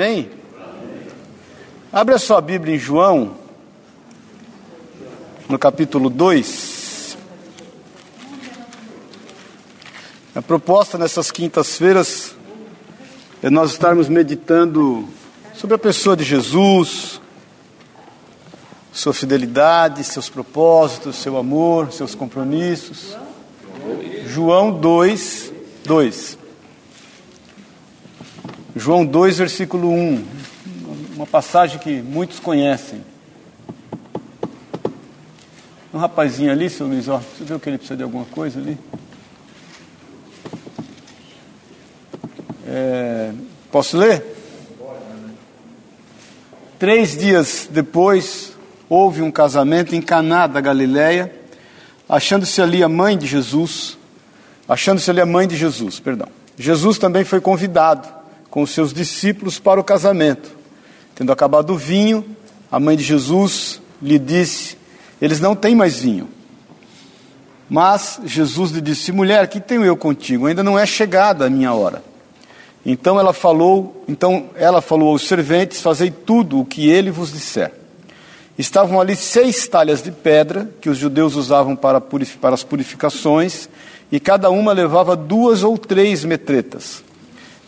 Amém? Abre a sua Bíblia em João, no capítulo 2. A proposta nessas quintas-feiras é nós estarmos meditando sobre a pessoa de Jesus, sua fidelidade, seus propósitos, seu amor, seus compromissos. João 2, 2. João 2, versículo 1. Uma passagem que muitos conhecem. Um rapazinho ali, seu Luiz, ó, você viu que ele precisa de alguma coisa ali? É, posso ler? Três dias depois, houve um casamento em Caná da Galileia, achando-se ali a mãe de Jesus, achando-se ali a mãe de Jesus, perdão. Jesus também foi convidado com os seus discípulos para o casamento. Tendo acabado o vinho, a mãe de Jesus lhe disse: Eles não têm mais vinho. Mas Jesus lhe disse: Mulher, que tenho eu contigo? Ainda não é chegada a minha hora. Então ela falou, então ela falou aos serventes: Fazei tudo o que ele vos disser. Estavam ali seis talhas de pedra que os judeus usavam para, para as purificações, e cada uma levava duas ou três metretas.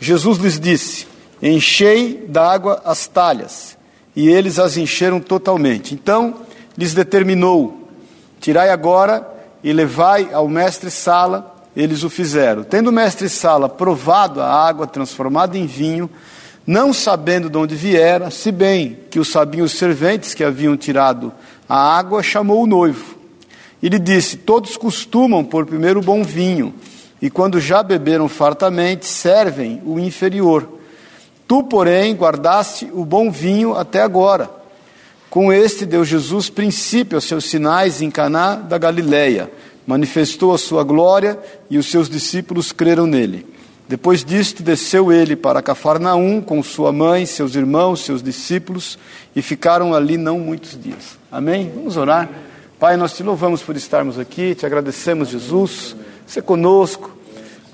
Jesus lhes disse: Enchei d'água as talhas. E eles as encheram totalmente. Então lhes determinou: Tirai agora e levai ao mestre-sala eles o fizeram. Tendo o mestre-sala provado a água transformada em vinho, não sabendo de onde viera, se bem que o sabiam os serventes que haviam tirado a água, chamou o noivo. E lhe disse: Todos costumam pôr primeiro o bom vinho, e quando já beberam fartamente, servem o inferior. Tu, porém, guardaste o bom vinho até agora. Com este deu Jesus princípio aos seus sinais em Caná da Galileia manifestou a sua glória e os seus discípulos creram nele. Depois disto, desceu ele para Cafarnaum com sua mãe, seus irmãos, seus discípulos e ficaram ali não muitos dias. Amém? Vamos orar. Pai, nós te louvamos por estarmos aqui, te agradecemos, Jesus, ser conosco.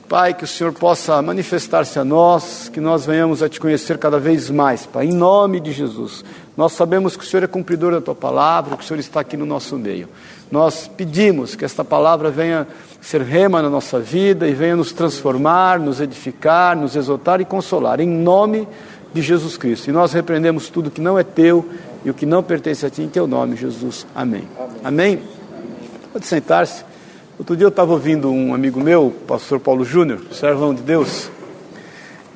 Pai, que o Senhor possa manifestar-se a nós, que nós venhamos a te conhecer cada vez mais, Pai, em nome de Jesus. Nós sabemos que o Senhor é cumpridor da tua palavra, que o Senhor está aqui no nosso meio. Nós pedimos que esta palavra venha ser rema na nossa vida e venha nos transformar, nos edificar, nos exaltar e consolar, em nome de Jesus Cristo. E nós repreendemos tudo que não é teu e o que não pertence a ti, em teu nome, Jesus. Amém. Amém? Amém? Pode sentar-se. Outro dia eu estava ouvindo um amigo meu, pastor Paulo Júnior, servão de Deus,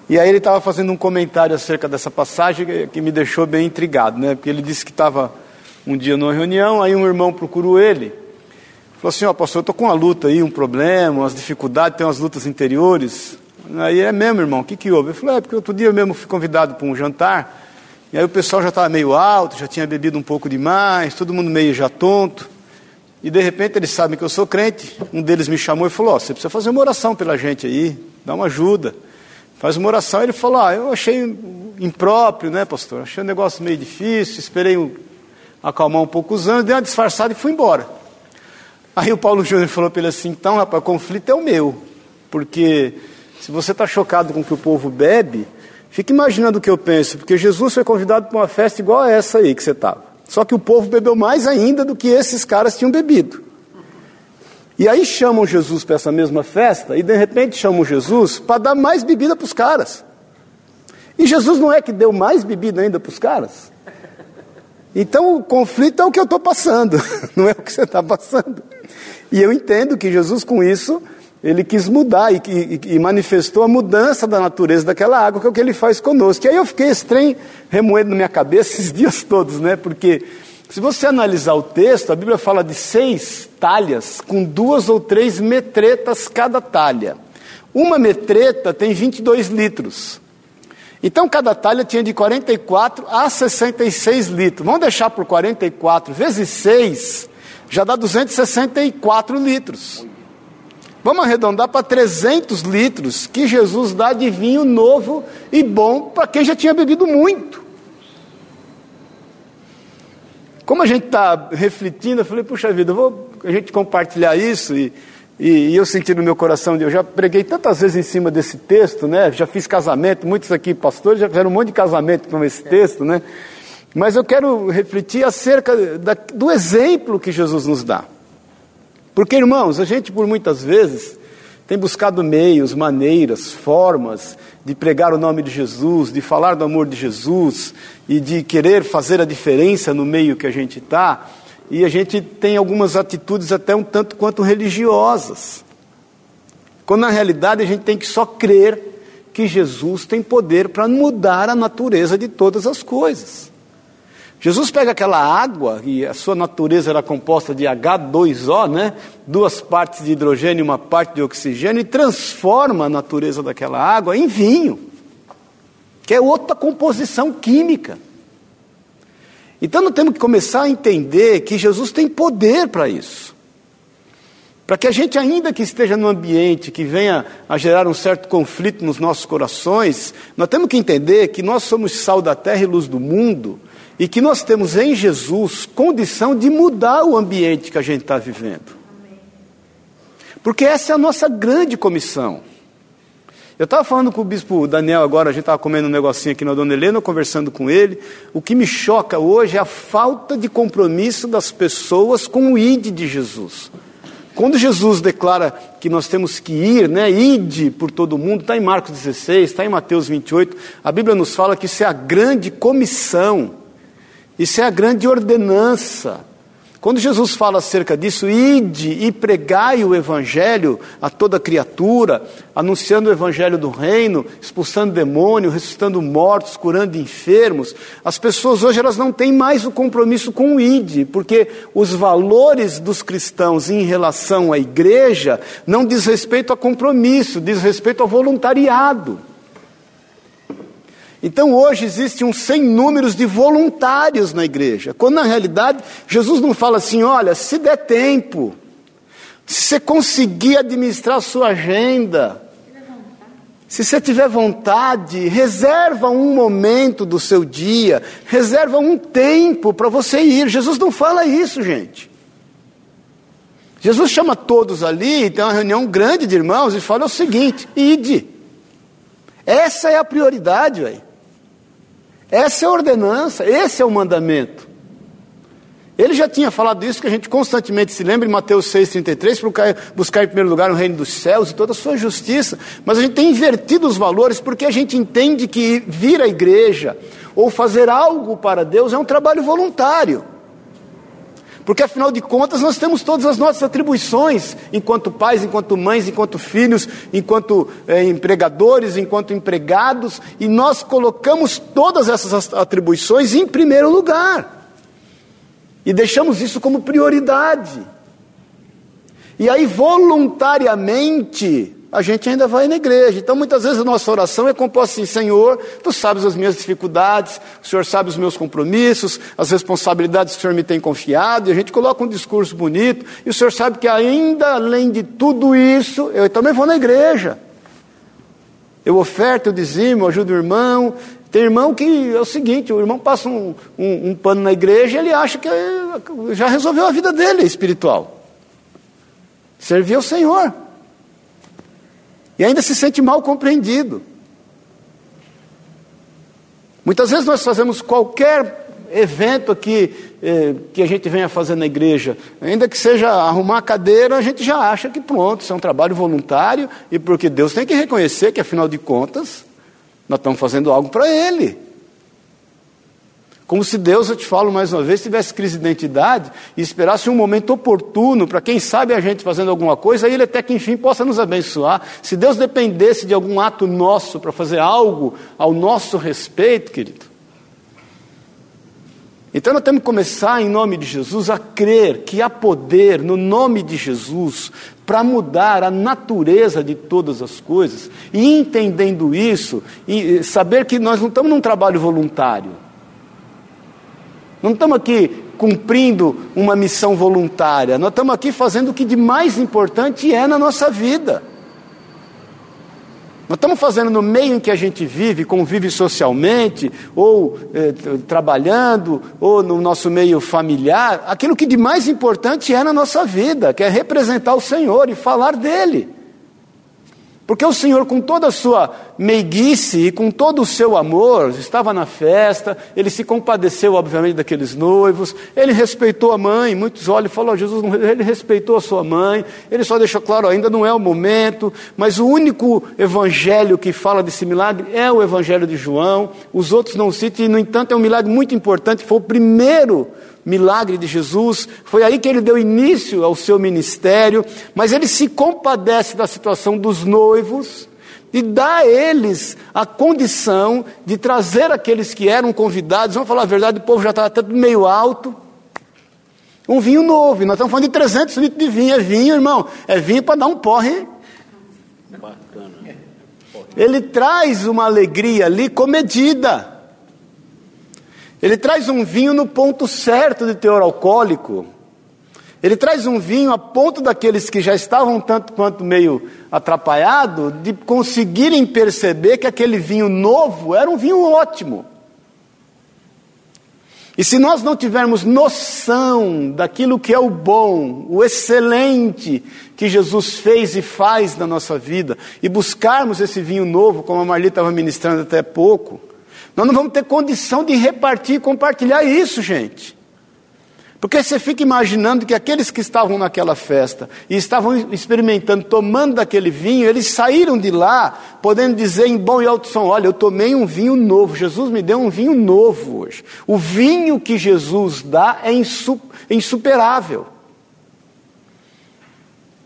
e aí ele estava fazendo um comentário acerca dessa passagem que me deixou bem intrigado, né? Porque ele disse que estava um dia numa reunião, aí um irmão procurou ele, falou assim, ó oh, pastor, eu estou com uma luta aí, um problema, umas dificuldades, tem umas lutas interiores. Aí é mesmo, irmão, o que, que houve? Ele falou, é porque outro dia eu mesmo fui convidado para um jantar, e aí o pessoal já estava meio alto, já tinha bebido um pouco demais, todo mundo meio já tonto. E de repente eles sabem que eu sou crente. Um deles me chamou e falou: oh, você precisa fazer uma oração pela gente aí, dá uma ajuda. Faz uma oração. Ele falou: ah, eu achei impróprio, né, pastor? Achei um negócio meio difícil, esperei acalmar um pouco os anos, dei uma disfarçada e fui embora. Aí o Paulo Júnior falou para ele assim: então, rapaz, o conflito é o meu. Porque se você está chocado com o que o povo bebe, fica imaginando o que eu penso. Porque Jesus foi convidado para uma festa igual a essa aí que você estava. Só que o povo bebeu mais ainda do que esses caras tinham bebido. E aí chamam Jesus para essa mesma festa e de repente chamam Jesus para dar mais bebida para os caras. E Jesus não é que deu mais bebida ainda para os caras? Então o conflito é o que eu estou passando, não é o que você está passando. E eu entendo que Jesus com isso ele quis mudar e, e, e, manifestou a mudança da natureza daquela água, que é o que ele faz conosco. E aí eu fiquei estranho, remoendo na minha cabeça esses dias todos, né? Porque se você analisar o texto, a Bíblia fala de seis talhas com duas ou três metretas cada talha. Uma metreta tem 22 litros. Então cada talha tinha de 44 a 66 litros. Vamos deixar por 44 vezes 6, já dá 264 litros. Vamos arredondar para 300 litros que Jesus dá de vinho novo e bom para quem já tinha bebido muito. Como a gente está refletindo, eu falei, puxa vida, vou a gente compartilhar isso e, E, e, eu senti no meu coração, eu já preguei tantas vezes em cima desse texto, né? Já fiz casamento, muitos aqui pastores já fizeram um monte de casamento com esse texto, né? Mas eu quero refletir acerca da, do exemplo que Jesus nos dá. Porque, irmãos, a gente por muitas vezes tem buscado meios, maneiras, formas de pregar o nome de Jesus, de falar do amor de Jesus e de querer fazer a diferença no meio que a gente está, e a gente tem algumas atitudes até um tanto quanto religiosas. Quando na realidade a gente tem que só crer que Jesus tem poder para mudar a natureza de todas as coisas. Jesus pega aquela água, e a sua natureza era composta de H2O, né? duas partes de hidrogênio e uma parte de oxigênio, e transforma a natureza daquela água em vinho, que é outra composição química. Então nós temos que começar a entender que Jesus tem poder para isso. Para que a gente, ainda que esteja num ambiente que venha a gerar um certo conflito nos nossos corações, nós temos que entender que nós somos sal da terra e luz do mundo e que nós temos em Jesus condição de mudar o ambiente que a gente está vivendo. Porque essa é a nossa grande comissão. Eu estava falando com o bispo Daniel agora, a gente estava comendo um negocinho aqui na Dona Helena, conversando com ele. O que me choca hoje é a falta de compromisso das pessoas com o ID de Jesus. Quando Jesus declara que nós temos que ir, né, ide por todo mundo, está em Marcos 16, está em Mateus 28, a Bíblia nos fala que isso é a grande comissão. Isso é a grande ordenança. Quando Jesus fala acerca disso, ide e pregai o evangelho a toda criatura, anunciando o evangelho do reino, expulsando demônio, ressuscitando mortos, curando enfermos, as pessoas hoje elas não têm mais o compromisso com o ide, porque os valores dos cristãos em relação à igreja não diz respeito a compromisso, diz respeito ao voluntariado. Então hoje existe um sem números de voluntários na igreja, quando na realidade Jesus não fala assim: olha, se der tempo, se você conseguir administrar a sua agenda, se você tiver vontade, reserva um momento do seu dia, reserva um tempo para você ir. Jesus não fala isso, gente. Jesus chama todos ali, tem uma reunião grande de irmãos e fala o seguinte: ide. Essa é a prioridade, velho. Essa é a ordenança, esse é o mandamento. Ele já tinha falado isso, que a gente constantemente se lembra em Mateus 6,33, para buscar em primeiro lugar o reino dos céus e toda a sua justiça. Mas a gente tem invertido os valores porque a gente entende que vir à igreja ou fazer algo para Deus é um trabalho voluntário. Porque afinal de contas nós temos todas as nossas atribuições, enquanto pais, enquanto mães, enquanto filhos, enquanto é, empregadores, enquanto empregados, e nós colocamos todas essas atribuições em primeiro lugar. E deixamos isso como prioridade. E aí, voluntariamente, a gente ainda vai na igreja. Então, muitas vezes a nossa oração é composta assim: Senhor, tu sabes as minhas dificuldades, o Senhor sabe os meus compromissos, as responsabilidades que o Senhor me tem confiado, e a gente coloca um discurso bonito, e o Senhor sabe que ainda além de tudo isso, eu também vou na igreja. Eu oferto, eu dizimo, eu ajudo o irmão. Tem irmão que é o seguinte: o irmão passa um, um, um pano na igreja e ele acha que já resolveu a vida dele espiritual. Servir ao Senhor e ainda se sente mal compreendido. Muitas vezes nós fazemos qualquer evento aqui eh, que a gente venha fazer na igreja, ainda que seja arrumar a cadeira, a gente já acha que pronto, isso é um trabalho voluntário e porque Deus tem que reconhecer que afinal de contas nós estamos fazendo algo para Ele. Como se Deus, eu te falo mais uma vez, tivesse crise de identidade e esperasse um momento oportuno para quem sabe a gente fazendo alguma coisa, aí Ele até que enfim possa nos abençoar. Se Deus dependesse de algum ato nosso para fazer algo ao nosso respeito, querido. Então nós temos que começar, em nome de Jesus, a crer que há poder no nome de Jesus para mudar a natureza de todas as coisas, e entendendo isso, e saber que nós não estamos num trabalho voluntário. Não estamos aqui cumprindo uma missão voluntária, nós estamos aqui fazendo o que de mais importante é na nossa vida. Nós estamos fazendo no meio em que a gente vive, convive socialmente, ou eh, trabalhando, ou no nosso meio familiar, aquilo que de mais importante é na nossa vida, que é representar o Senhor e falar dele. Porque o Senhor, com toda a sua meiguice e com todo o seu amor, estava na festa, ele se compadeceu, obviamente, daqueles noivos, ele respeitou a mãe, muitos olham e falam, oh, Jesus, ele respeitou a sua mãe, ele só deixou claro, ainda não é o momento, mas o único evangelho que fala desse milagre é o evangelho de João, os outros não citam, e no entanto é um milagre muito importante, foi o primeiro milagre de Jesus, foi aí que ele deu início ao seu ministério, mas ele se compadece da situação dos noivos e dá a eles a condição de trazer aqueles que eram convidados, vamos falar a verdade, o povo já estava até meio alto, um vinho novo, e nós estamos falando de 300 litros de vinho, é vinho, irmão, é vinho para dar um porre. Bacana. Ele traz uma alegria ali comedida. Ele traz um vinho no ponto certo de teor alcoólico. Ele traz um vinho a ponto daqueles que já estavam tanto quanto meio atrapalhado de conseguirem perceber que aquele vinho novo era um vinho ótimo. E se nós não tivermos noção daquilo que é o bom, o excelente que Jesus fez e faz na nossa vida, e buscarmos esse vinho novo, como a Marli estava ministrando até pouco, nós não vamos ter condição de repartir e compartilhar isso, gente. Porque você fica imaginando que aqueles que estavam naquela festa e estavam experimentando, tomando daquele vinho, eles saíram de lá, podendo dizer em bom e alto som: Olha, eu tomei um vinho novo, Jesus me deu um vinho novo hoje. O vinho que Jesus dá é insuperável.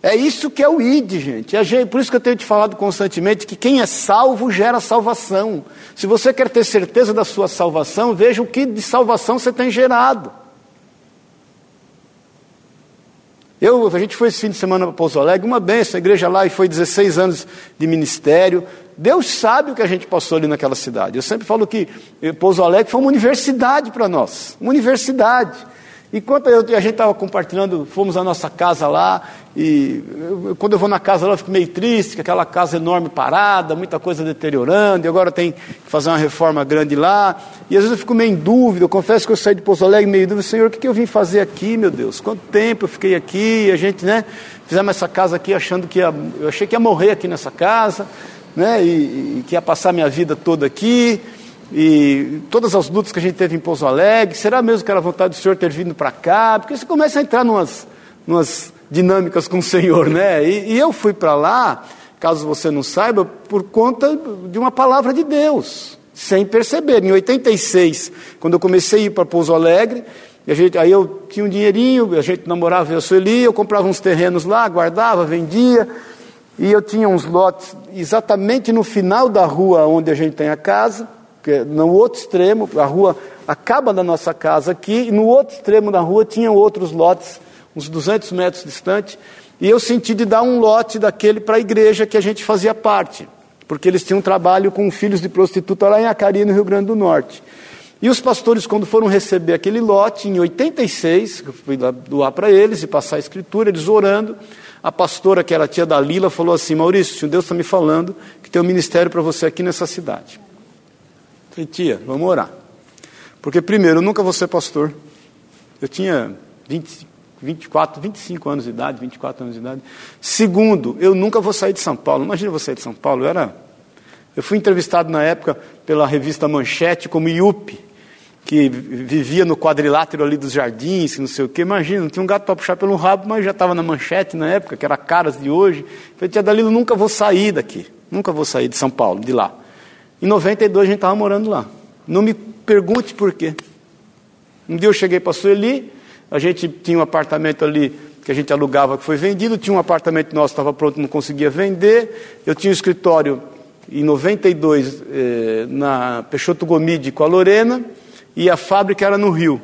É isso que é o ID, gente. É por isso que eu tenho te falado constantemente que quem é salvo gera salvação. Se você quer ter certeza da sua salvação, veja o que de salvação você tem gerado. Eu, a gente foi esse fim de semana para Pouso Alegre, uma benção, a igreja lá, e foi 16 anos de ministério. Deus sabe o que a gente passou ali naquela cidade. Eu sempre falo que Pouso Alegre foi uma universidade para nós, uma universidade. Enquanto eu, a gente estava compartilhando, fomos à nossa casa lá, e eu, quando eu vou na casa lá eu fico meio triste, aquela casa enorme parada, muita coisa deteriorando, e agora tem que fazer uma reforma grande lá, e às vezes eu fico meio em dúvida, eu confesso que eu saí de Pouso Alegre meio em dúvida, Senhor, o que, que eu vim fazer aqui, meu Deus? Quanto tempo eu fiquei aqui, a gente, né, fizemos essa casa aqui achando que ia, eu achei que ia morrer aqui nessa casa, né, e, e que ia passar minha vida toda aqui, e todas as lutas que a gente teve em Pouso Alegre, será mesmo que era vontade do Senhor ter vindo para cá? Porque você começa a entrar numas, numas dinâmicas com o Senhor, né? E, e eu fui para lá, caso você não saiba, por conta de uma palavra de Deus, sem perceber. Em 86, quando eu comecei a ir para Pouso Alegre, gente, aí eu tinha um dinheirinho, a gente namorava eu sou Eli, eu comprava uns terrenos lá, guardava, vendia, e eu tinha uns lotes exatamente no final da rua onde a gente tem a casa, porque no outro extremo, a rua acaba da nossa casa aqui, e no outro extremo da rua tinham outros lotes, uns 200 metros distante, e eu senti de dar um lote daquele para a igreja que a gente fazia parte, porque eles tinham trabalho com filhos de prostituta lá em Acari, no Rio Grande do Norte. E os pastores, quando foram receber aquele lote, em 86, eu fui doar para eles e passar a escritura, eles orando, a pastora, que era tia da Lila, falou assim: Maurício, Deus está me falando que tem um ministério para você aqui nessa cidade. Falei, tia, vamos orar. Porque, primeiro, eu nunca vou ser pastor. Eu tinha 20, 24, 25 anos de idade, 24 anos de idade. Segundo, eu nunca vou sair de São Paulo. Imagina eu sair de São Paulo. Eu, era, eu fui entrevistado na época pela revista Manchete como IUP, que vivia no quadrilátero ali dos jardins, que não sei o quê. Imagina, não tinha um gato para puxar pelo rabo, mas já estava na manchete na época, que era caras de hoje. falei, tia Dalila, nunca vou sair daqui. Nunca vou sair de São Paulo, de lá. Em 92 a gente estava morando lá. Não me pergunte por quê. Um dia eu cheguei para a Sueli, a gente tinha um apartamento ali que a gente alugava que foi vendido, tinha um apartamento nosso estava pronto, não conseguia vender. Eu tinha um escritório em 92 eh, na Peixoto Gomide com a Lorena e a fábrica era no Rio.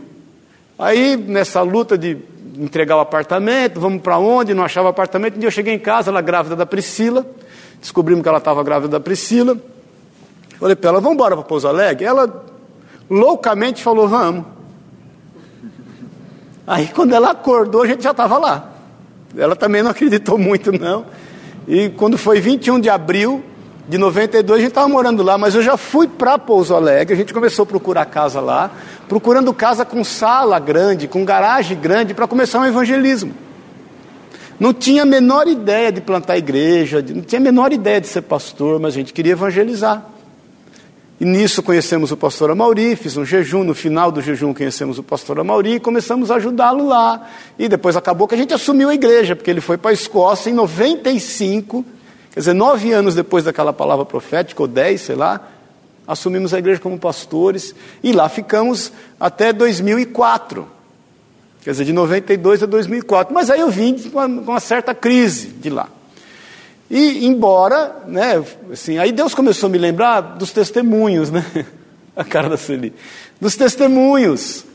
Aí, nessa luta de entregar o apartamento, vamos para onde? Não achava apartamento. Um dia eu cheguei em casa, ela grávida da Priscila, descobrimos que ela estava grávida da Priscila. Falei para ela, vamos embora para Pouso Alegre? Ela loucamente falou, vamos. Aí quando ela acordou, a gente já estava lá. Ela também não acreditou muito, não. E quando foi 21 de abril de 92 a gente estava morando lá, mas eu já fui para Pouso Alegre, a gente começou a procurar casa lá, procurando casa com sala grande, com garagem grande, para começar um evangelismo. Não tinha a menor ideia de plantar igreja, não tinha a menor ideia de ser pastor, mas a gente queria evangelizar. E nisso conhecemos o pastor Amauri, fiz um jejum, no final do jejum conhecemos o pastor Amauri e começamos a ajudá-lo lá. E depois acabou que a gente assumiu a igreja, porque ele foi para a Escócia em 95, quer dizer, nove anos depois daquela palavra profética, ou dez, sei lá, assumimos a igreja como pastores e lá ficamos até 2004. Quer dizer, de 92 a 2004. Mas aí eu vim com uma, com uma certa crise de lá. E embora, né, assim, aí Deus começou a me lembrar dos testemunhos, né? A cara da Celi. Dos testemunhos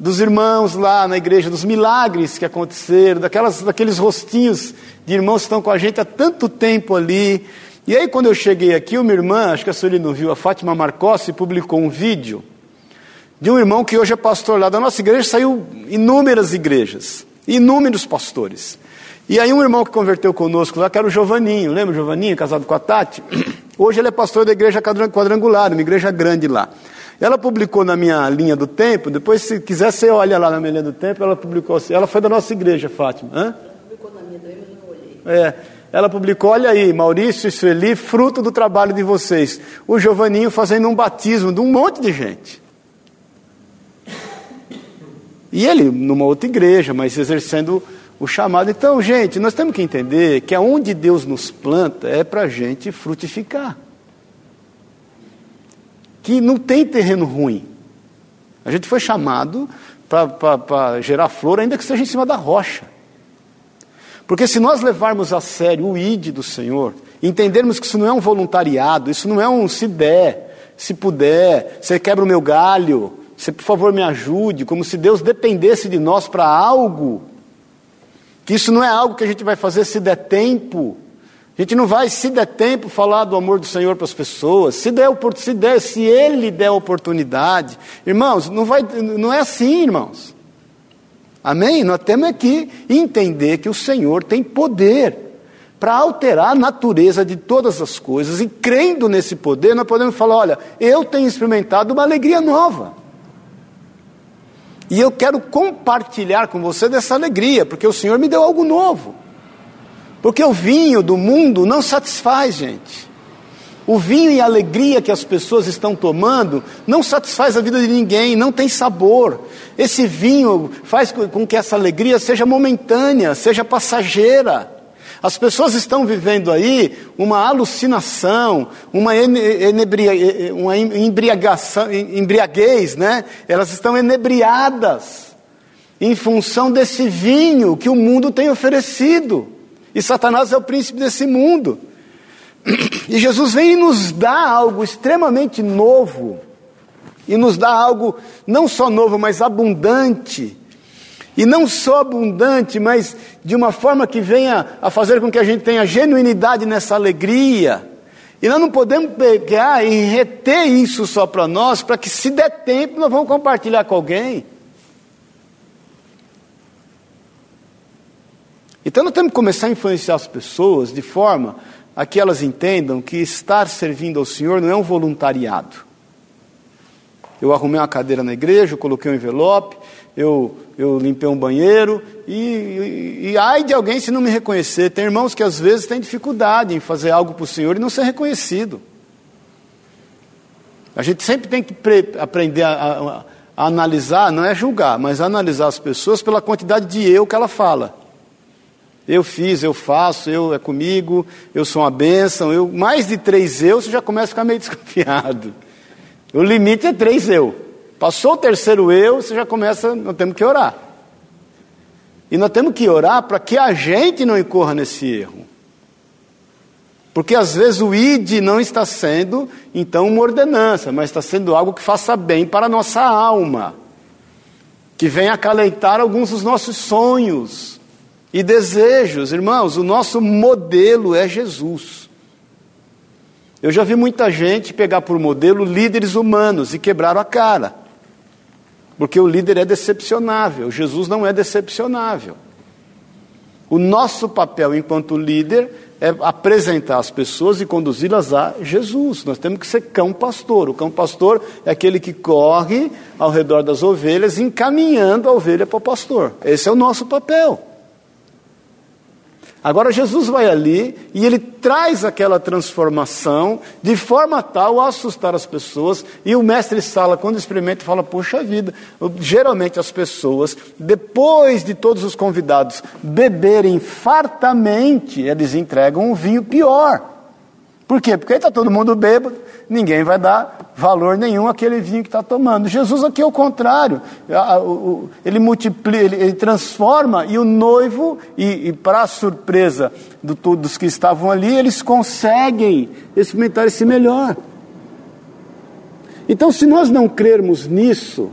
dos irmãos lá na igreja, dos milagres que aconteceram, daquelas, daqueles rostinhos de irmãos que estão com a gente há tanto tempo ali. E aí, quando eu cheguei aqui, uma irmã, acho que a Sueli não viu, a Fátima Marcossi, publicou um vídeo de um irmão que hoje é pastor lá da nossa igreja, saiu inúmeras igrejas, inúmeros pastores. E aí um irmão que converteu conosco lá, que era o Giovaninho, lembra o Giovaninho, casado com a Tati? Hoje ele é pastor da igreja quadrangular, uma igreja grande lá. Ela publicou na minha linha do tempo, depois se quiser você olha lá na minha linha do tempo, ela publicou assim, ela foi da nossa igreja, Fátima. Hã? Ela publicou na minha também, mas não olhei. É, ela publicou, olha aí, Maurício e Sueli, fruto do trabalho de vocês. O Giovaninho fazendo um batismo de um monte de gente. E ele numa outra igreja, mas exercendo o chamado. Então, gente, nós temos que entender que aonde Deus nos planta é para a gente frutificar. Que não tem terreno ruim. A gente foi chamado para gerar flor, ainda que seja em cima da rocha. Porque se nós levarmos a sério o ID do Senhor, entendermos que isso não é um voluntariado, isso não é um se der, se puder, você quebra o meu galho, você por favor me ajude, como se Deus dependesse de nós para algo que isso não é algo que a gente vai fazer se der tempo. A gente não vai, se der tempo, falar do amor do Senhor para as pessoas. Se der, se der, se Ele der oportunidade. Irmãos, não, vai, não é assim, irmãos. Amém? Nós temos que entender que o Senhor tem poder para alterar a natureza de todas as coisas. E crendo nesse poder, nós podemos falar: olha, eu tenho experimentado uma alegria nova. E eu quero compartilhar com você dessa alegria, porque o Senhor me deu algo novo. Porque o vinho do mundo não satisfaz, gente. O vinho e a alegria que as pessoas estão tomando não satisfaz a vida de ninguém, não tem sabor. Esse vinho faz com que essa alegria seja momentânea, seja passageira. As pessoas estão vivendo aí uma alucinação, uma, enebria, uma embriagação, embriaguez, né? Elas estão enebriadas em função desse vinho que o mundo tem oferecido. E Satanás é o príncipe desse mundo. E Jesus vem e nos dá algo extremamente novo, e nos dá algo não só novo, mas abundante e não só abundante, mas de uma forma que venha a fazer com que a gente tenha genuinidade nessa alegria. E nós não podemos pegar e reter isso só para nós, para que se der tempo nós vamos compartilhar com alguém. Então nós temos que começar a influenciar as pessoas de forma a que elas entendam que estar servindo ao Senhor não é um voluntariado. Eu arrumei uma cadeira na igreja, eu coloquei um envelope, eu, eu limpei um banheiro, e, e, e ai de alguém se não me reconhecer. Tem irmãos que às vezes têm dificuldade em fazer algo para o Senhor e não ser reconhecido. A gente sempre tem que aprender a, a, a analisar, não é julgar, mas analisar as pessoas pela quantidade de eu que ela fala. Eu fiz, eu faço, eu é comigo, eu sou uma bênção. Eu, mais de três eu, você já começa a ficar meio desconfiado. O limite é três eu. Passou o terceiro eu, você já começa, nós temos que orar. E nós temos que orar para que a gente não incorra nesse erro. Porque às vezes o id não está sendo, então, uma ordenança, mas está sendo algo que faça bem para a nossa alma. Que venha acalentar alguns dos nossos sonhos e desejos. Irmãos, o nosso modelo é Jesus. Eu já vi muita gente pegar por modelo líderes humanos e quebraram a cara. Porque o líder é decepcionável, Jesus não é decepcionável. O nosso papel enquanto líder é apresentar as pessoas e conduzi-las a Jesus. Nós temos que ser cão pastor. O cão pastor é aquele que corre ao redor das ovelhas, encaminhando a ovelha para o pastor. Esse é o nosso papel. Agora Jesus vai ali e ele traz aquela transformação de forma tal a assustar as pessoas. E o mestre Sala, quando experimenta, fala: Poxa vida, geralmente as pessoas, depois de todos os convidados beberem fartamente, eles entregam um vinho pior. Por quê? Porque está todo mundo bêbado, ninguém vai dar valor nenhum àquele vinho que está tomando. Jesus aqui é o contrário, ele multiplica, ele, transforma e o noivo, e, e para surpresa do, dos que estavam ali, eles conseguem experimentar esse melhor. Então, se nós não crermos nisso,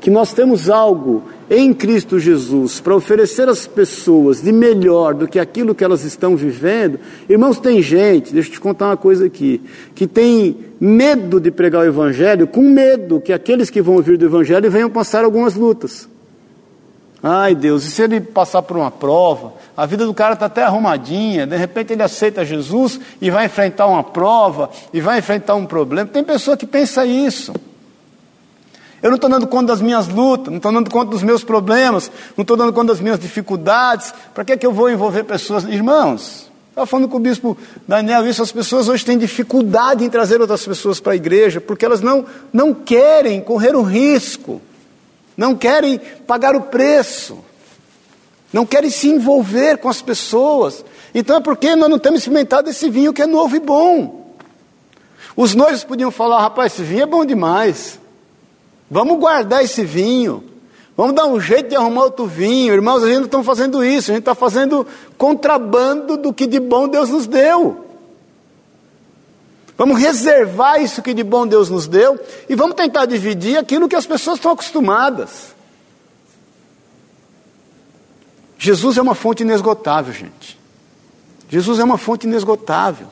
que nós temos algo em Cristo Jesus para oferecer às pessoas de melhor do que aquilo que elas estão vivendo, irmãos, tem gente, deixa eu te contar uma coisa aqui, que tem medo de pregar o Evangelho, com medo que aqueles que vão ouvir do Evangelho venham passar algumas lutas. Ai Deus, e se ele passar por uma prova, a vida do cara está até arrumadinha, de repente ele aceita Jesus e vai enfrentar uma prova, e vai enfrentar um problema. Tem pessoa que pensa isso. Eu não estou dando conta das minhas lutas, não estou dando conta dos meus problemas, não estou dando conta das minhas dificuldades. Para que, é que eu vou envolver pessoas? Irmãos, estava falando com o bispo Daniel isso, as pessoas hoje têm dificuldade em trazer outras pessoas para a igreja, porque elas não, não querem correr o risco, não querem pagar o preço, não querem se envolver com as pessoas. Então é porque nós não temos experimentado esse vinho que é novo e bom. Os noivos podiam falar, rapaz, esse vinho é bom demais. Vamos guardar esse vinho. Vamos dar um jeito de arrumar outro vinho. Irmãos, a gente não está fazendo isso. A gente está fazendo contrabando do que de bom Deus nos deu. Vamos reservar isso que de bom Deus nos deu e vamos tentar dividir aquilo que as pessoas estão acostumadas. Jesus é uma fonte inesgotável, gente. Jesus é uma fonte inesgotável.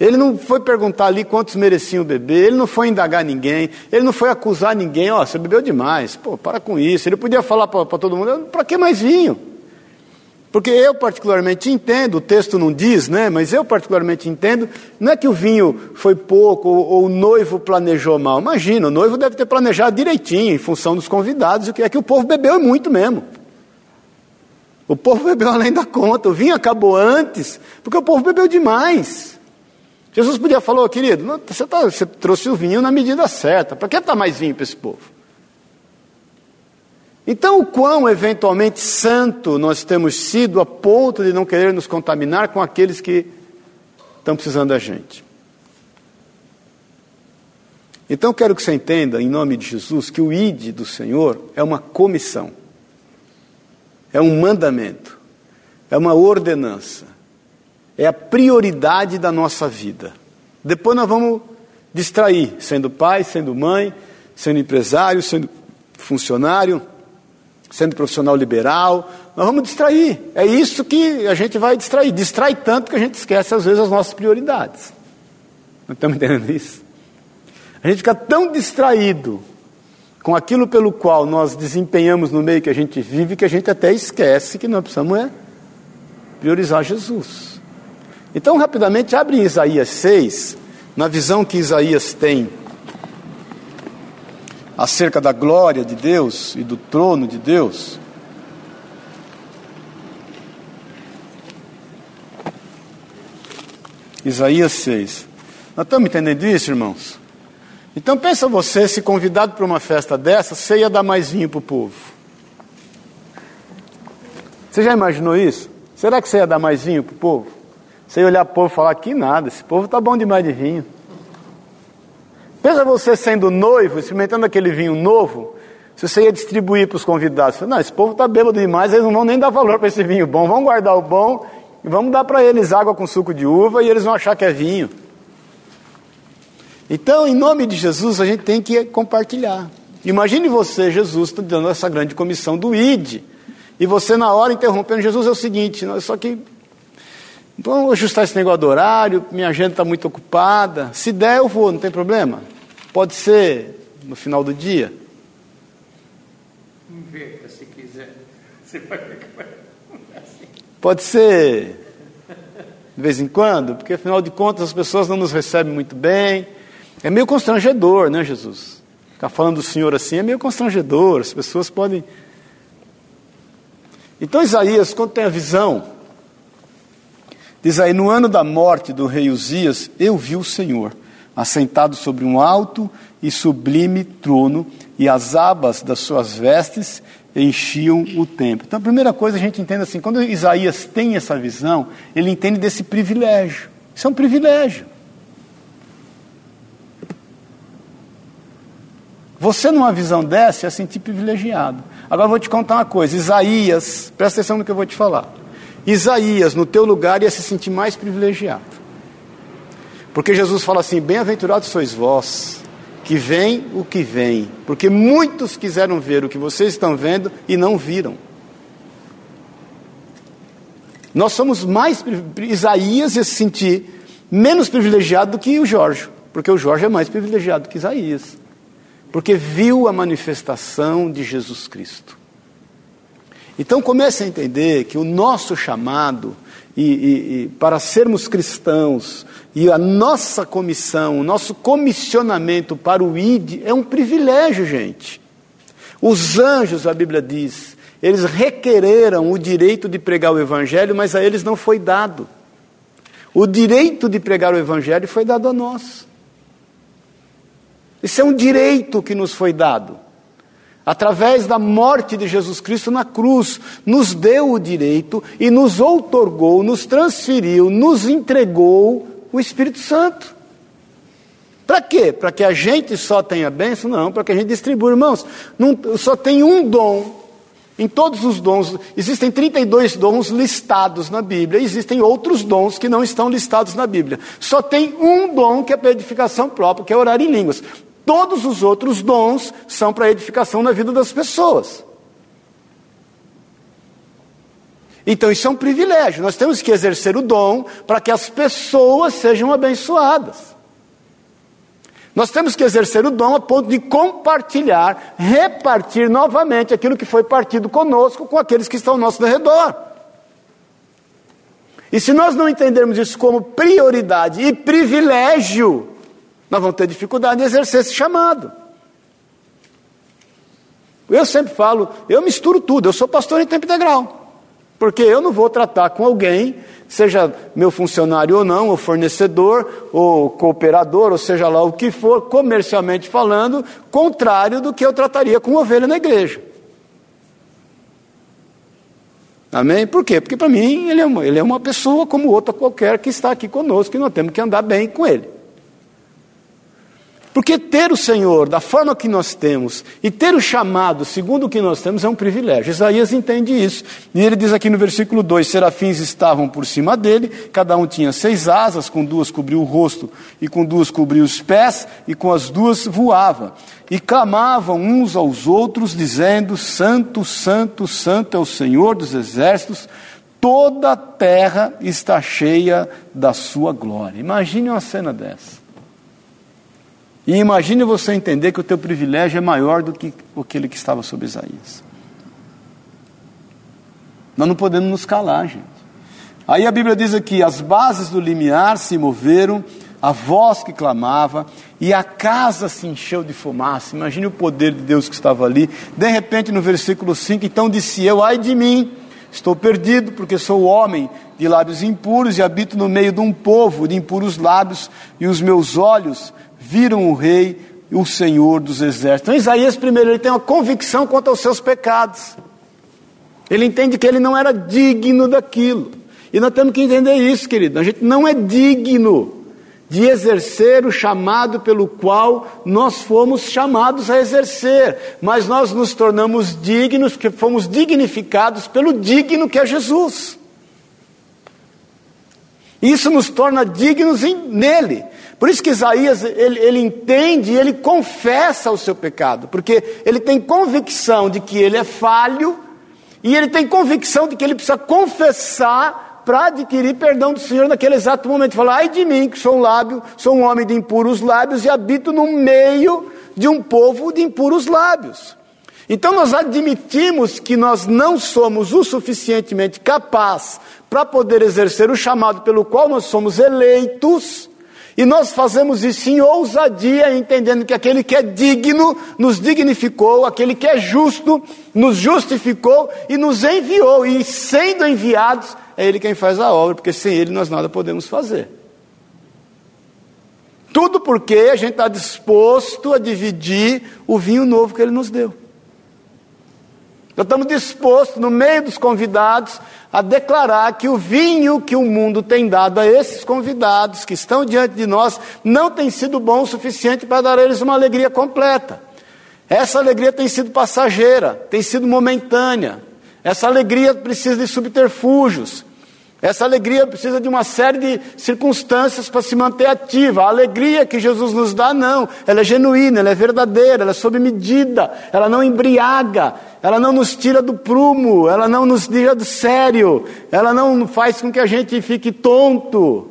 Ele não foi perguntar ali quantos mereciam beber, ele não foi indagar ninguém, ele não foi acusar ninguém, ó, oh, você bebeu demais, pô, para com isso. Ele podia falar para todo mundo, para que mais vinho? Porque eu particularmente entendo, o texto não diz, né? Mas eu particularmente entendo, não é que o vinho foi pouco ou, ou, o noivo planejou mal. Imagina, o noivo deve ter planejado direitinho, em função dos convidados, o que é que o povo bebeu muito mesmo. O povo bebeu além da conta, o vinho acabou antes, porque o povo bebeu demais. Jesus podia falar, oh, querido, você, tá, você, trouxe o vinho na medida certa, para que dar mais vinho para esse povo? Então, o quão eventualmente santo nós temos sido a ponto de não querer nos contaminar com aqueles que estão precisando da gente. Então, quero que você entenda, em nome de Jesus, que o ID do Senhor é uma comissão, é um mandamento, é uma ordenança é a prioridade da nossa vida. Depois nós vamos distrair, sendo pai, sendo mãe, sendo empresário, sendo funcionário, sendo profissional liberal. Nós vamos distrair. É isso que a gente vai distrair. Distrai tanto que a gente esquece, às vezes, as nossas prioridades. Não estamos entendendo isso? A gente fica tão distraído com aquilo pelo qual nós desempenhamos no meio que a gente vive que a gente até esquece que nós precisamos é priorizar Jesus. Então, rapidamente, abre Isaías 6, na visão que Isaías tem acerca da glória de Deus e do trono de Deus. Isaías 6. Nós estamos entendendo isso, irmãos? Então pensa você, se convidado para uma festa dessa, você ia dar mais vinho para o povo. Você já imaginou isso? Será que você ia dar mais vinho para o povo? Você olhar para o povo e falar, que nada, esse povo está bom demais de vinho. Pensa você sendo noivo, experimentando aquele vinho novo, se você ia distribuir para os convidados, você, não, esse povo está bêbado demais, eles não vão nem dar valor para esse vinho bom, vamos guardar o bom e vamos dar para eles água com suco de uva e eles vão achar que é vinho. Então, em nome de Jesus, a gente tem que compartilhar. Imagine você, Jesus, dando essa grande comissão do ID, e você na hora interrompendo, Jesus é o seguinte, só que Vamos ajustar esse negócio do horário, minha agenda está muito ocupada. Se der, eu vou, não tem problema. Pode ser no final do dia. Inverta se quiser. Pode ser de vez em quando, porque afinal de contas as pessoas não nos recebem muito bem. É meio constrangedor, né, Jesus? Ficar falando do Senhor assim é meio constrangedor, as pessoas podem. Então Isaías, quando tem a visão, diz aí: No ano da morte do rei Uzias, eu vi o Senhor, assentado sobre um alto e sublime trono, e as abas das suas vestes enchiam o templo. Então, a primeira coisa a gente entende assim: quando Isaías tem essa visão, ele entende desse privilégio. Isso é um privilégio. Você, numa visão dessa, ia sentir privilegiado. Agora, eu vou te contar uma coisa: Isaías, presta atenção no que eu vou te falar. Isaías, no teu lugar, ia se sentir mais privilegiado. Porque Jesus fala assim: Bem-aventurados sois vós que vem o que vem, porque muitos quiseram ver o que vocês estão vendo e não viram. Nós somos mais. Isaías ia se sentir menos privilegiado do que o Jorge, porque o Jorge é mais privilegiado que Isaías, porque viu a manifestação de Jesus Cristo. Então comece a entender que o nosso chamado e, e, e para sermos cristãos, e a nossa comissão, o nosso comissionamento para o ID é um privilégio, gente. Os anjos, a Bíblia diz, eles requereram o direito de pregar o Evangelho, mas a eles não foi dado. O direito de pregar o Evangelho foi dado a nós. Isso é um direito que nos foi dado. Através da morte de Jesus Cristo na cruz, nos deu o direito e nos outorgou, nos transferiu, nos entregou o Espírito Santo. Para quê? Para que a gente só tenha bênção? Não, para que a gente distribua. Irmãos, não, só tem um dom. Em todos os dons, existem 32 dons listados na Bíblia, existem outros dons que não estão listados na Bíblia. Só tem um dom que é para edificação própria, que é orar em línguas. Todos os outros dons são para edificação na vida das pessoas. Então isso é um privilégio. Nós temos que exercer o dom para que as pessoas sejam abençoadas. Nós temos que exercer o dom a ponto de compartilhar, repartir novamente aquilo que foi partido conosco com aqueles que estão ao nosso redor. E se nós não entendermos isso como prioridade e privilégio, nós vamos ter dificuldade em exercer esse chamado. Eu sempre falo, eu misturo tudo, eu sou pastor em tempo integral. Porque eu não vou tratar com alguém, seja meu funcionário ou não, ou fornecedor, ou cooperador, ou seja lá o que for, comercialmente falando, contrário do que eu trataria com ovelha na igreja. Amém? Por quê? Porque para mim ele é, uma, ele é uma pessoa como outra qualquer que está aqui conosco e nós temos que andar bem com ele. Porque ter o Senhor da forma que nós temos e ter o chamado segundo o que nós temos é um privilégio. Isaías entende isso. E ele diz aqui no versículo 2: Serafins estavam por cima dele, cada um tinha seis asas, com duas cobriu o rosto, e com duas cobriu os pés, e com as duas voava. E clamavam uns aos outros, dizendo: Santo, Santo, Santo é o Senhor dos exércitos, toda a terra está cheia da sua glória. Imagine uma cena dessa. E imagine você entender que o teu privilégio é maior do que aquele que estava sobre Isaías. Nós não podemos nos calar, gente. Aí a Bíblia diz aqui: as bases do limiar se moveram, a voz que clamava, e a casa se encheu de fumaça. Imagine o poder de Deus que estava ali. De repente, no versículo 5, então disse eu: ai de mim, estou perdido, porque sou homem de lábios impuros e habito no meio de um povo de impuros lábios, e os meus olhos viram o rei o Senhor dos exércitos. Então Isaías primeiro ele tem uma convicção quanto aos seus pecados. Ele entende que ele não era digno daquilo. E nós temos que entender isso, querido. A gente não é digno de exercer o chamado pelo qual nós fomos chamados a exercer, mas nós nos tornamos dignos, porque fomos dignificados pelo digno que é Jesus. Isso nos torna dignos em, nele. Por isso que Isaías, ele, ele entende e ele confessa o seu pecado, porque ele tem convicção de que ele é falho, e ele tem convicção de que ele precisa confessar para adquirir perdão do Senhor naquele exato momento. Fala, ai de mim, que sou um lábio, sou um homem de impuros lábios e habito no meio de um povo de impuros lábios. Então nós admitimos que nós não somos o suficientemente capazes para poder exercer o chamado pelo qual nós somos eleitos, e nós fazemos isso em ousadia, entendendo que aquele que é digno nos dignificou, aquele que é justo nos justificou e nos enviou, e sendo enviados, é Ele quem faz a obra, porque sem Ele nós nada podemos fazer. Tudo porque a gente está disposto a dividir o vinho novo que Ele nos deu. Nós estamos dispostos, no meio dos convidados, a declarar que o vinho que o mundo tem dado a esses convidados que estão diante de nós não tem sido bom o suficiente para dar a eles uma alegria completa. Essa alegria tem sido passageira, tem sido momentânea. Essa alegria precisa de subterfúgios. Essa alegria precisa de uma série de circunstâncias para se manter ativa. A alegria que Jesus nos dá, não. Ela é genuína, ela é verdadeira, ela é sob medida, ela não embriaga, ela não nos tira do prumo, ela não nos tira do sério, ela não faz com que a gente fique tonto.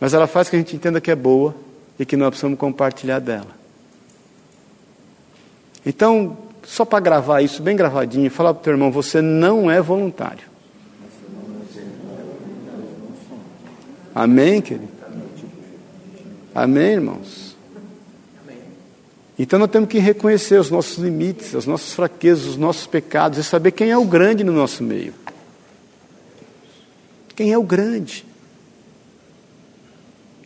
Mas ela faz com que a gente entenda que é boa e que nós precisamos compartilhar dela. Então, só para gravar isso bem gravadinho, falar para o teu irmão: você não é voluntário. Amém, querido? Amém, irmãos? Então nós temos que reconhecer os nossos limites, as nossas fraquezas, os nossos pecados e saber quem é o grande no nosso meio. Quem é o grande?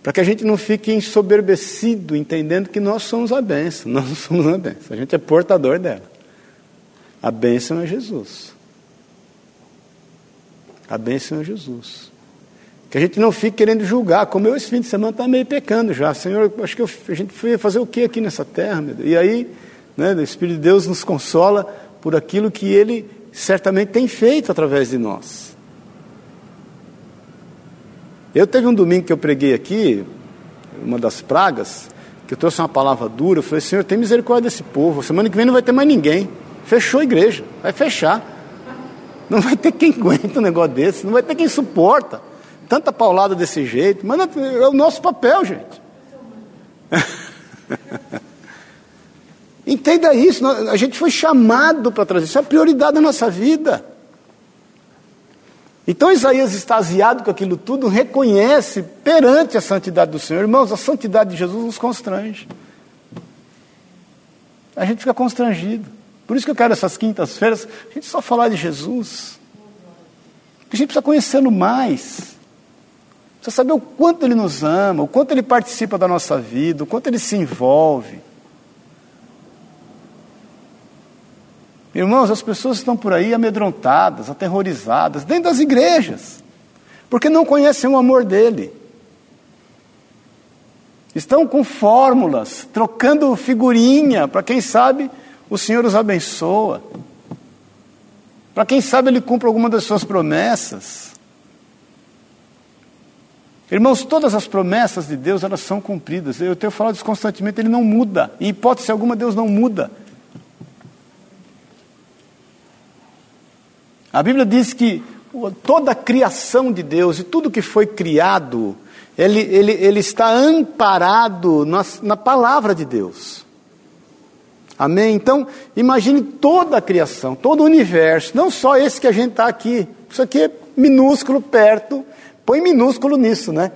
Para que a gente não fique ensoberbecido, entendendo que nós somos a bênção. Nós não somos a bênção, a gente é portador dela. A bênção é Jesus. A bênção é Jesus. Que a gente não fique querendo julgar, como eu esse fim de semana está meio pecando já. Senhor, acho que eu, a gente foi fazer o que aqui nessa terra? Meu Deus? E aí, né, o Espírito de Deus nos consola por aquilo que Ele certamente tem feito através de nós. Eu teve um domingo que eu preguei aqui, uma das pragas, que eu trouxe uma palavra dura, eu falei, Senhor, tem misericórdia desse povo, semana que vem não vai ter mais ninguém. Fechou a igreja, vai fechar. Não vai ter quem aguenta um negócio desse, não vai ter quem suporta tanta paulada desse jeito, mas é o nosso papel, gente. Entenda isso, a gente foi chamado para trazer, isso é a prioridade da nossa vida. Então Isaías, extasiado com aquilo tudo, reconhece perante a santidade do Senhor. Irmãos, a santidade de Jesus nos constrange. A gente fica constrangido. Por isso que eu quero essas quintas-feiras, a gente só falar de Jesus. Porque a gente precisa conhecê-lo mais. Precisa saber o quanto Ele nos ama, o quanto Ele participa da nossa vida, o quanto Ele se envolve. Irmãos, as pessoas estão por aí amedrontadas, aterrorizadas, dentro das igrejas, porque não conhecem o amor dele. Estão com fórmulas, trocando figurinha, para quem sabe o Senhor os abençoa. Para quem sabe ele cumpre alguma das suas promessas. Irmãos, todas as promessas de Deus, elas são cumpridas. Eu tenho falado isso constantemente, ele não muda. Em hipótese alguma, Deus não muda. A Bíblia diz que toda a criação de Deus e tudo que foi criado, ele, ele, ele está amparado na, na palavra de Deus. Amém? Então, imagine toda a criação, todo o universo, não só esse que a gente está aqui. Isso aqui é minúsculo perto Põe minúsculo nisso, né?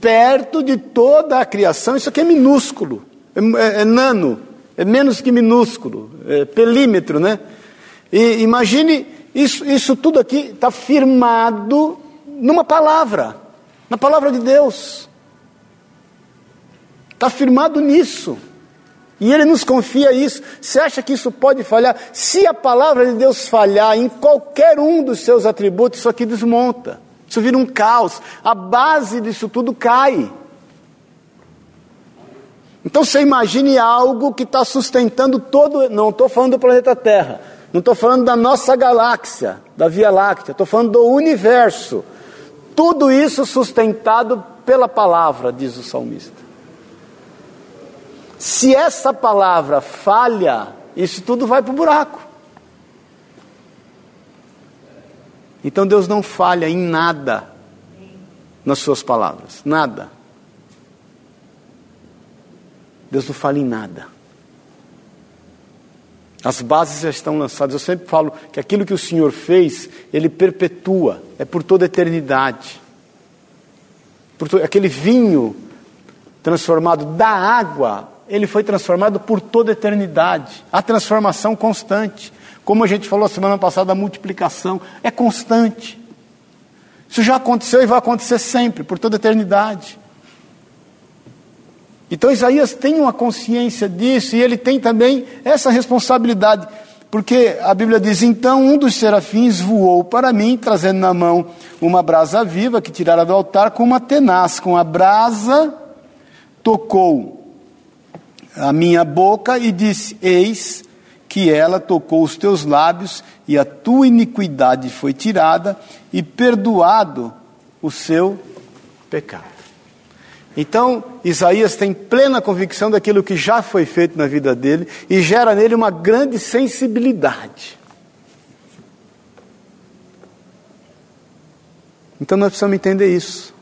Perto de toda a criação, isso aqui é minúsculo, é, é, é nano, é menos que minúsculo, é pelímetro, né? E imagine isso, isso tudo aqui está firmado numa palavra, na palavra de Deus. Está firmado nisso. E ele nos confia isso. Você acha que isso pode falhar? Se a palavra de Deus falhar em qualquer um dos seus atributos, isso aqui desmonta. Isso vira um caos. A base disso tudo cai. Então você imagine algo que está sustentando todo. Não estou falando do planeta Terra. Não estou falando da nossa galáxia, da Via Láctea. Estou falando do universo. Tudo isso sustentado pela palavra, diz o salmista. Se essa palavra falha, isso tudo vai para o buraco. Então Deus não falha em nada nas suas palavras, nada. Deus não falha em nada. As bases já estão lançadas. Eu sempre falo que aquilo que o Senhor fez, Ele perpetua, é por toda a eternidade. To... Aquele vinho transformado da água, ele foi transformado por toda a eternidade. A transformação constante. Como a gente falou semana passada, a multiplicação é constante. Isso já aconteceu e vai acontecer sempre, por toda a eternidade. Então Isaías tem uma consciência disso e ele tem também essa responsabilidade, porque a Bíblia diz: então um dos serafins voou para mim, trazendo na mão uma brasa viva que tirara do altar com uma tenaz, com a brasa tocou a minha boca e disse: Eis que ela tocou os teus lábios, e a tua iniquidade foi tirada, e perdoado o seu pecado. Então, Isaías tem plena convicção daquilo que já foi feito na vida dele e gera nele uma grande sensibilidade. Então, nós precisamos entender isso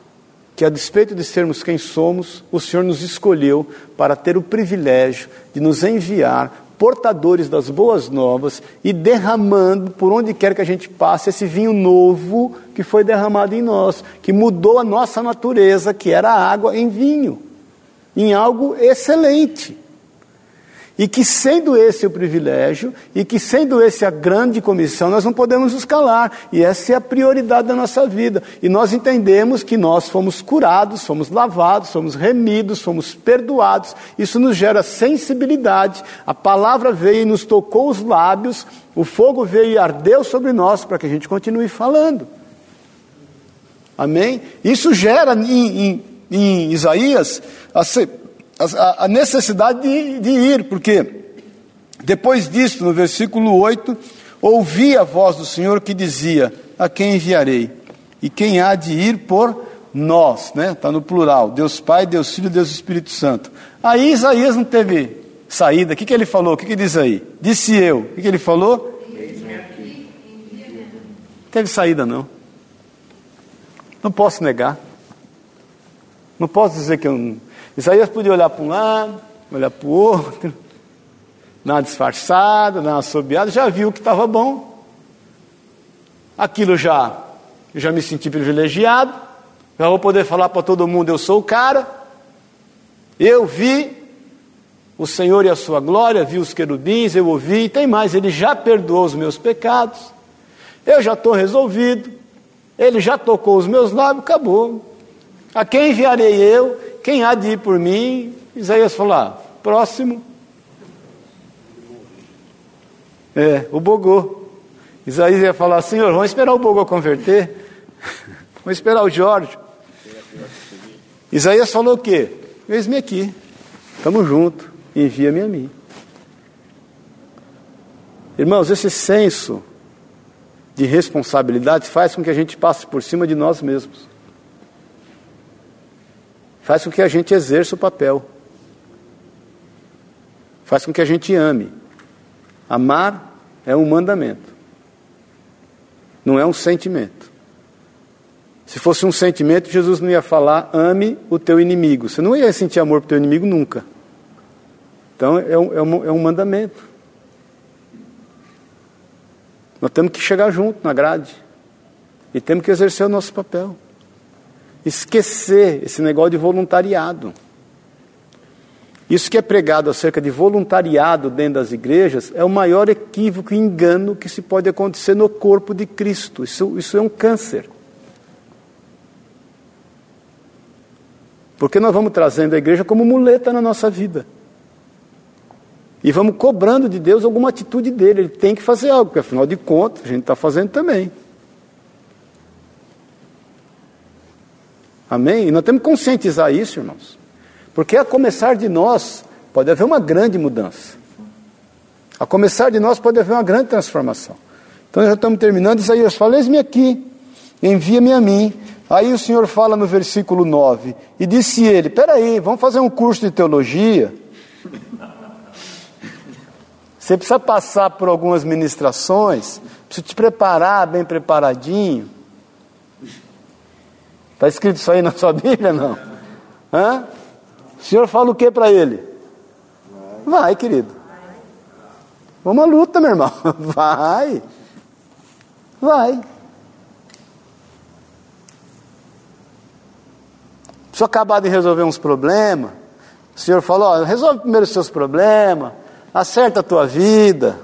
que, a despeito de sermos quem somos, o Senhor nos escolheu para ter o privilégio de nos enviar portadores das boas novas e derramando por onde quer que a gente passe esse vinho novo que foi derramado em nós, que mudou a nossa natureza, que era água, em vinho, em algo excelente. E que sendo esse o privilégio, e que sendo esse a grande comissão, nós não podemos nos calar. E essa é a prioridade da nossa vida. E nós entendemos que nós fomos curados, fomos lavados, fomos remidos, fomos perdoados. Isso nos gera sensibilidade. A palavra veio e nos tocou os lábios, o fogo veio e ardeu sobre nós para que a gente continue falando. Amém? Isso gera em, em, em Isaías a, a, a necessidade de, de ir, porque depois disso, no versículo 8, ouvi a voz do Senhor que dizia: A quem enviarei? E quem há de ir por nós? Né? Está no plural: Deus Pai, Deus Filho, Deus Espírito Santo. Aí Isaías não teve saída. O que, que ele falou? O que, que diz aí? Disse eu. O que, que ele falou? Não teve saída, não. Não posso negar. Não posso dizer que eu Isaías podia olhar para um lado, olhar para o outro, dar uma disfarçada, dar uma assobiada, já viu que estava bom. Aquilo já, já me senti privilegiado, já vou poder falar para todo mundo: eu sou o cara. Eu vi o Senhor e a sua glória, vi os querubins, eu ouvi, e tem mais, ele já perdoou os meus pecados, eu já estou resolvido, ele já tocou os meus lábios, acabou. A quem enviarei eu? Quem há de ir por mim? Isaías falou: ah, próximo. É, o Bogô. Isaías ia falar: Senhor, vamos esperar o Bogô converter. vamos esperar o Jorge. Isaías falou o quê? Eis-me aqui. Estamos juntos. Envia-me a mim. Irmãos, esse senso de responsabilidade faz com que a gente passe por cima de nós mesmos faz com que a gente exerça o papel, faz com que a gente ame. Amar é um mandamento, não é um sentimento. Se fosse um sentimento, Jesus não ia falar ame o teu inimigo. Você não ia sentir amor para teu inimigo nunca. Então é um, é, um, é um mandamento. Nós temos que chegar junto na grade. E temos que exercer o nosso papel esquecer esse negócio de voluntariado. Isso que é pregado acerca de voluntariado dentro das igrejas é o maior equívoco e engano que se pode acontecer no corpo de Cristo. Isso, isso é um câncer. Porque nós vamos trazendo a igreja como muleta na nossa vida. E vamos cobrando de Deus alguma atitude dele. Ele tem que fazer algo, porque afinal de contas a gente está fazendo também. Amém? E nós temos que conscientizar isso, irmãos. Porque a começar de nós pode haver uma grande mudança. A começar de nós pode haver uma grande transformação. Então já estamos terminando. Isaías fala: Eis-me aqui, envia-me a mim. Aí o Senhor fala no versículo 9: E disse ele: Peraí, vamos fazer um curso de teologia. Você precisa passar por algumas ministrações, precisa te preparar bem preparadinho. Está escrito isso aí na sua Bíblia? Não. Hã? O senhor fala o que para ele? Vai, querido. Vamos à luta, meu irmão. Vai. Vai. Preciso acabar de resolver uns problemas. O Senhor falou: ó, resolve primeiro os seus problemas, acerta a tua vida.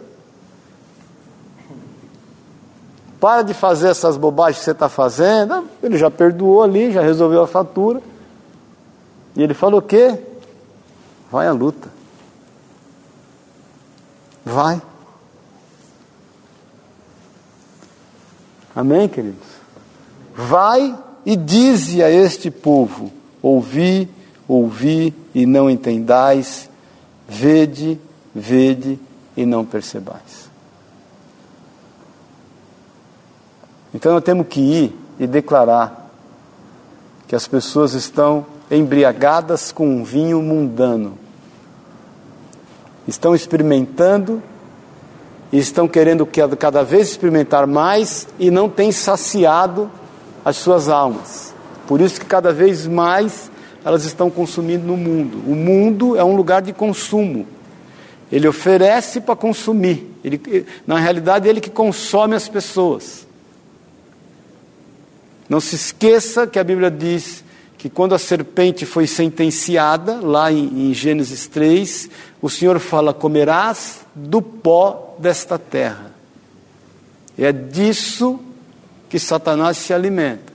Para de fazer essas bobagens que você está fazendo. Ele já perdoou ali, já resolveu a fatura. E ele falou o quê? Vai à luta. Vai. Amém, queridos? Vai e dize a este povo: ouvi, ouvi e não entendais, vede, vede e não percebais. Então nós temos que ir e declarar que as pessoas estão embriagadas com um vinho mundano. Estão experimentando e estão querendo cada vez experimentar mais e não têm saciado as suas almas. Por isso que cada vez mais elas estão consumindo no mundo. O mundo é um lugar de consumo. Ele oferece para consumir. Ele, na realidade, é ele que consome as pessoas. Não se esqueça que a Bíblia diz que quando a serpente foi sentenciada, lá em, em Gênesis 3, o Senhor fala: comerás do pó desta terra. E é disso que Satanás se alimenta,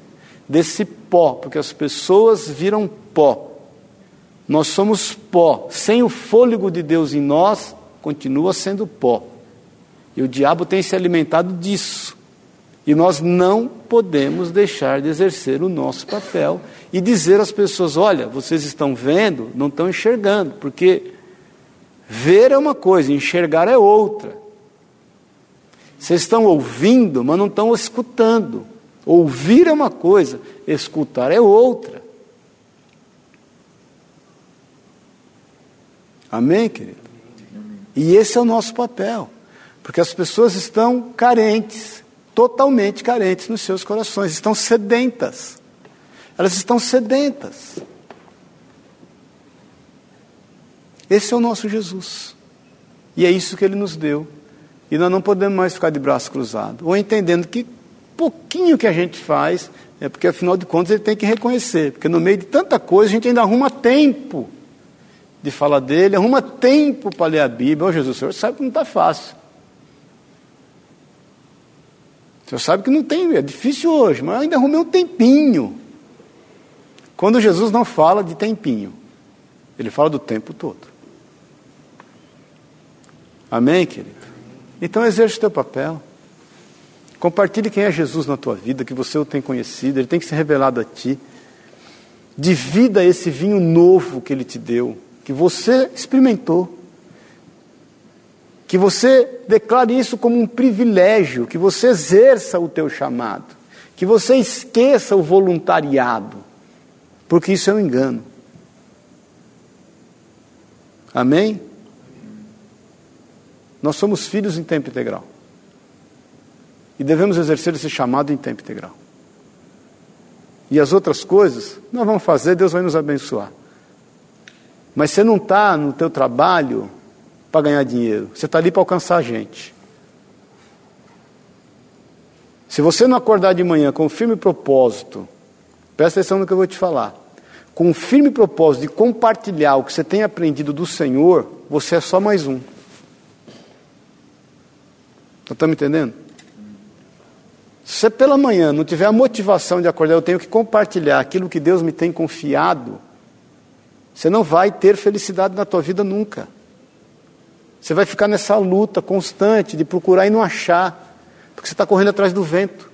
desse pó, porque as pessoas viram pó. Nós somos pó, sem o fôlego de Deus em nós, continua sendo pó. E o diabo tem se alimentado disso. E nós não podemos deixar de exercer o nosso papel e dizer às pessoas: olha, vocês estão vendo, não estão enxergando, porque ver é uma coisa, enxergar é outra. Vocês estão ouvindo, mas não estão escutando. Ouvir é uma coisa, escutar é outra. Amém, querido? E esse é o nosso papel, porque as pessoas estão carentes totalmente carentes nos seus corações, estão sedentas. Elas estão sedentas. Esse é o nosso Jesus. E é isso que ele nos deu. E nós não podemos mais ficar de braço cruzado. Ou entendendo que pouquinho que a gente faz, é porque afinal de contas ele tem que reconhecer. Porque no meio de tanta coisa a gente ainda arruma tempo de falar dele, arruma tempo para ler a Bíblia. Ô oh, Jesus, o senhor sabe que não está fácil. Você sabe que não tem, é difícil hoje, mas ainda arrumei um tempinho. Quando Jesus não fala de tempinho, ele fala do tempo todo. Amém, querido? Então exerce o teu papel. Compartilhe quem é Jesus na tua vida, que você o tem conhecido, ele tem que ser revelado a ti. Divida esse vinho novo que ele te deu, que você experimentou. Que você declare isso como um privilégio, que você exerça o teu chamado, que você esqueça o voluntariado, porque isso é um engano. Amém? Nós somos filhos em tempo integral. E devemos exercer esse chamado em tempo integral. E as outras coisas, nós vamos fazer, Deus vai nos abençoar. Mas você não está no teu trabalho para ganhar dinheiro. Você está ali para alcançar a gente. Se você não acordar de manhã com um firme propósito, presta atenção no que eu vou te falar. Com um firme propósito de compartilhar o que você tem aprendido do Senhor, você é só mais um. Estão tá me entendendo? Se você pela manhã não tiver a motivação de acordar, eu tenho que compartilhar aquilo que Deus me tem confiado, você não vai ter felicidade na tua vida nunca. Você vai ficar nessa luta constante de procurar e não achar, porque você está correndo atrás do vento.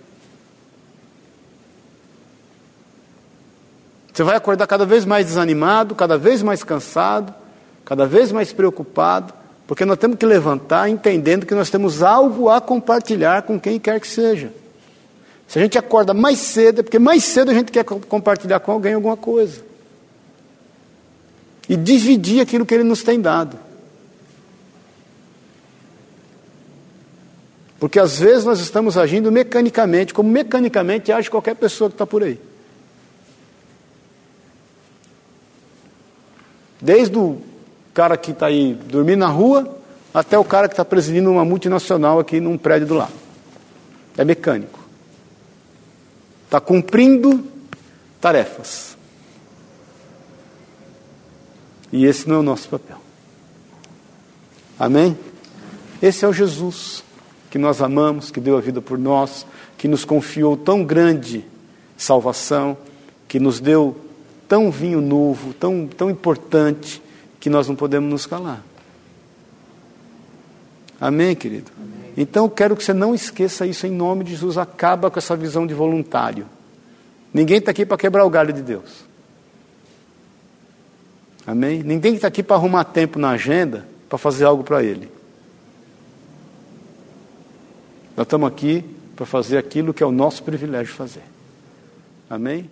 Você vai acordar cada vez mais desanimado, cada vez mais cansado, cada vez mais preocupado, porque nós temos que levantar entendendo que nós temos algo a compartilhar com quem quer que seja. Se a gente acorda mais cedo, é porque mais cedo a gente quer compartilhar com alguém alguma coisa. E dividir aquilo que ele nos tem dado. Porque às vezes nós estamos agindo mecanicamente, como mecanicamente age qualquer pessoa que está por aí. Desde o cara que está aí dormindo na rua, até o cara que está presidindo uma multinacional aqui num prédio do lado. É mecânico. Está cumprindo tarefas. E esse não é o nosso papel. Amém? Esse é o Jesus que nós amamos, que deu a vida por nós, que nos confiou tão grande salvação, que nos deu tão vinho novo, tão, tão importante, que nós não podemos nos calar. Amém, querido? Amém. Então quero que você não esqueça isso em nome de Jesus. Acaba com essa visão de voluntário. Ninguém está aqui para quebrar o galho de Deus. Amém? Ninguém está aqui para arrumar tempo na agenda para fazer algo para Ele. Nós estamos aqui para fazer aquilo que é o nosso privilégio fazer. Amém?